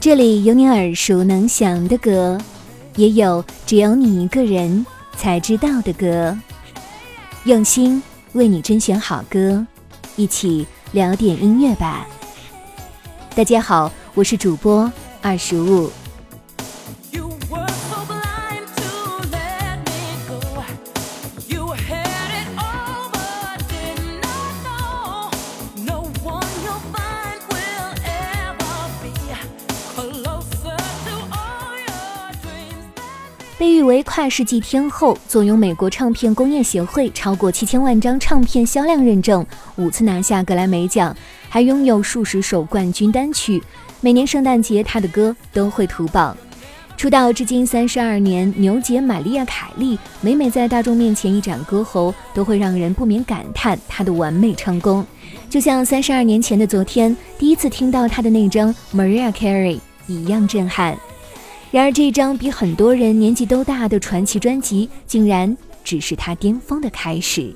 这里有你耳熟能详的歌，也有只有你一个人才知道的歌。用心为你甄选好歌，一起聊点音乐吧。大家好，我是主播二十五。被誉为跨世纪天后，坐拥美国唱片工业协会超过七千万张唱片销量认证，五次拿下格莱美奖，还拥有数十首冠军单曲。每年圣诞节，她的歌都会图榜。出道至今三十二年，牛姐玛丽亚·凯莉每每在大众面前一展歌喉，都会让人不免感叹她的完美唱功。就像三十二年前的昨天，第一次听到她的那张《Maria Carey》一样震撼。然而，这张比很多人年纪都大的传奇专辑，竟然只是他巅峰的开始。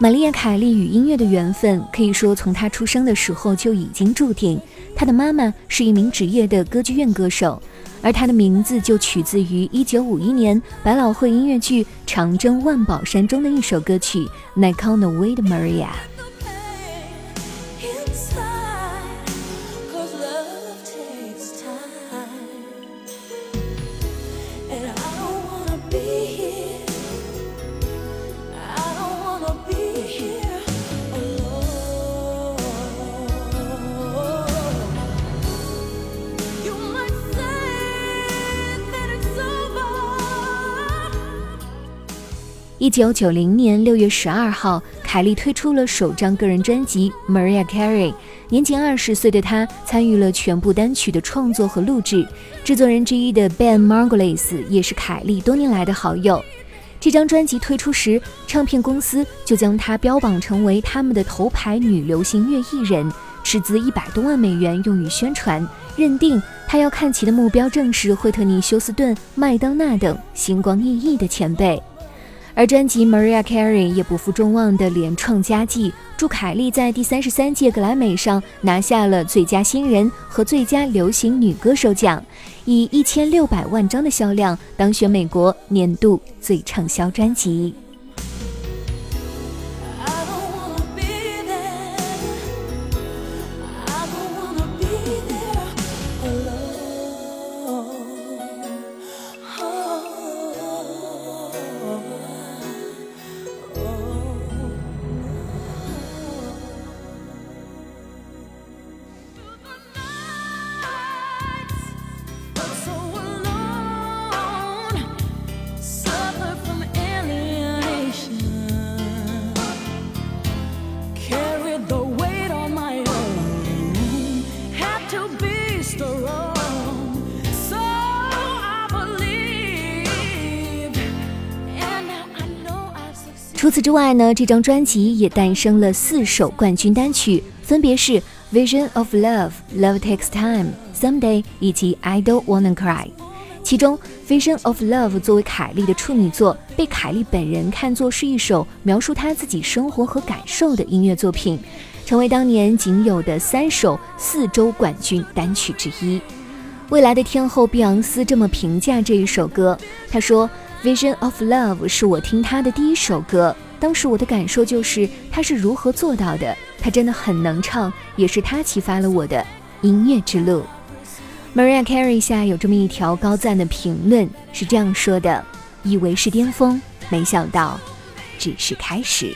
玛丽亚·凯莉与音乐的缘分，可以说从她出生的时候就已经注定。她的妈妈是一名职业的歌剧院歌手，而她的名字就取自于1951年百老汇音乐剧《长征万宝山》中的一首歌曲《n i c o n a Way to Maria》。一九九零年六月十二号，凯莉推出了首张个人专辑《Maria Carey》。年仅二十岁的她参与了全部单曲的创作和录制。制作人之一的 Ben Margulies 也是凯莉多年来的好友。这张专辑推出时，唱片公司就将她标榜成为他们的头牌女流行乐艺人，斥资一百多万美元用于宣传，认定她要看齐的目标正是惠特尼·休斯顿、麦当娜等星光熠熠的前辈。而专辑《Maria Carey》也不负众望的连创佳绩，祝凯莉在第三十三届格莱美上拿下了最佳新人和最佳流行女歌手奖，以一千六百万张的销量当选美国年度最畅销专辑。除此之外呢，这张专辑也诞生了四首冠军单曲，分别是《Vision of Love》、《Love Takes Time》、《Someday》以及《I Don't Wanna Cry》。其中，《Vision of Love》作为凯莉的处女作，被凯莉本人看作是一首描述她自己生活和感受的音乐作品，成为当年仅有的三首四周冠军单曲之一。未来的天后碧昂斯这么评价这一首歌，她说。Vision of Love 是我听他的第一首歌，当时我的感受就是他是如何做到的，他真的很能唱，也是他启发了我的音乐之路。Maria Carey 下有这么一条高赞的评论，是这样说的：以为是巅峰，没想到只是开始。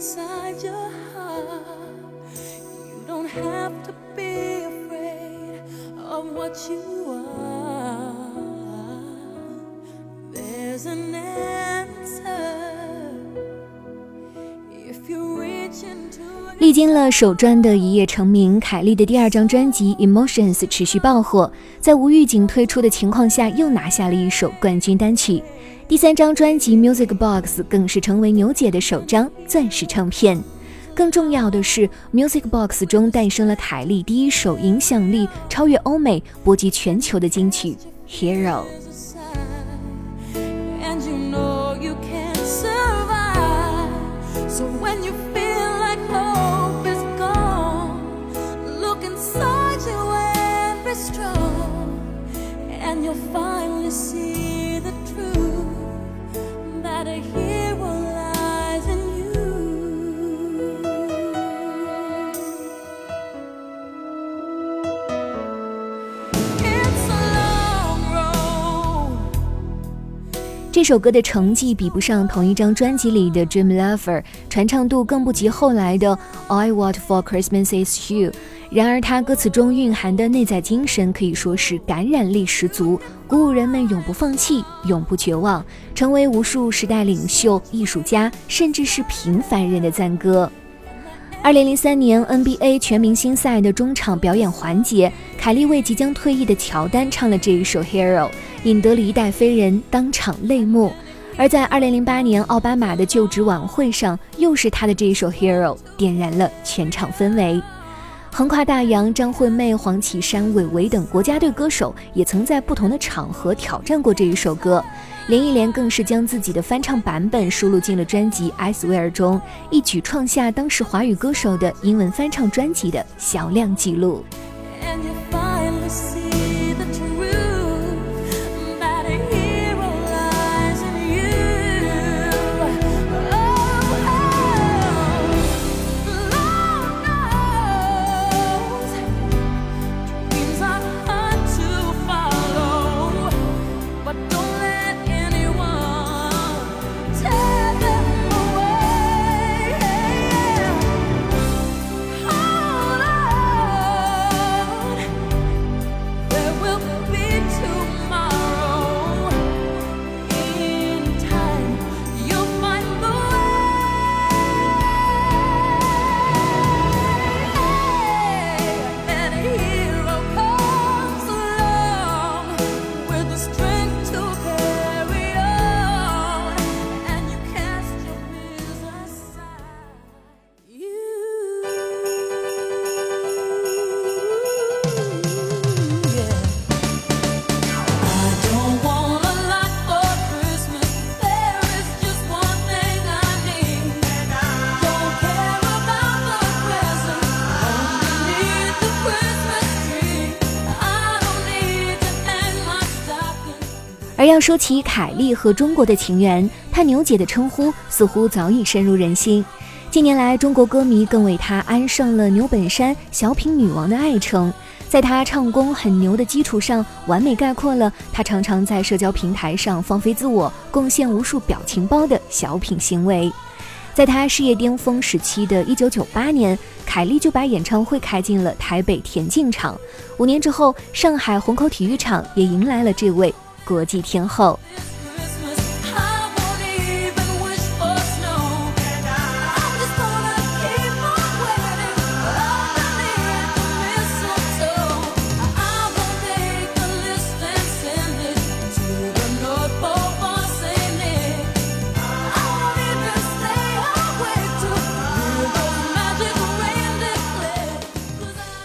Inside Your Heart，you don't have to be afraid of what you are。there's an answer。if you reach into 历经了首专的一夜成名，凯莉的第二张专辑 Emotions 持续爆火，在无预警推出的情况下，又拿下了一首冠军单曲。第三张专辑《Music Box》更是成为牛姐的首张钻石唱片。更重要的是，《Music Box》中诞生了凯莉第一首影响力超越欧美、波及全球的金曲《Hero》。matter here. 这首歌的成绩比不上同一张专辑里的《Dream Lover》，传唱度更不及后来的《I Want for Christmas Is You》。然而，它歌词中蕴含的内在精神可以说是感染力十足，鼓舞人们永不放弃、永不绝望，成为无数时代领袖、艺术家，甚至是平凡人的赞歌。二零零三年 NBA 全明星赛的中场表演环节，凯莉为即将退役的乔丹唱了这一首《Hero》。引得了一代飞人当场泪目，而在二零零八年奥巴马的就职晚会上，又是他的这一首《Hero》点燃了全场氛围。横跨大洋，张惠妹、黄绮珊、韦唯等国家队歌手也曾在不同的场合挑战过这一首歌。连忆莲更是将自己的翻唱版本收录进了专辑《I Swear》中，一举创下当时华语歌手的英文翻唱专辑的销量纪录。而要说起凯莉和中国的情缘，她牛姐的称呼似乎早已深入人心。近年来，中国歌迷更为她安上了“牛本山小品女王”的爱称。在她唱功很牛的基础上，完美概括了她常常在社交平台上放飞自我、贡献无数表情包的小品行为。在她事业巅峰时期的一九九八年，凯莉就把演唱会开进了台北田径场。五年之后，上海虹口体育场也迎来了这位。国际天后。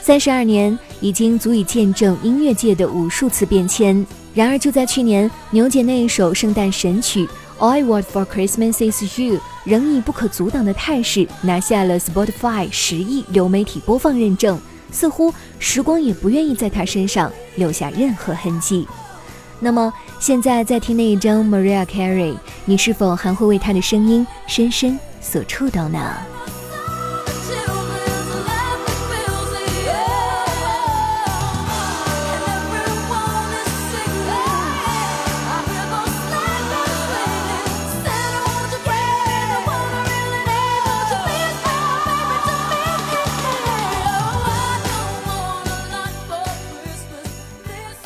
三十二年已经足以见证音乐界的无数次变迁。然而，就在去年，牛姐那一首圣诞神曲《I Want for Christmas Is You》仍以不可阻挡的态势拿下了 Spotify 十亿流媒体播放认证，似乎时光也不愿意在她身上留下任何痕迹。那么，现在在听那一张 Maria Carey，你是否还会为她的声音深深所触动呢？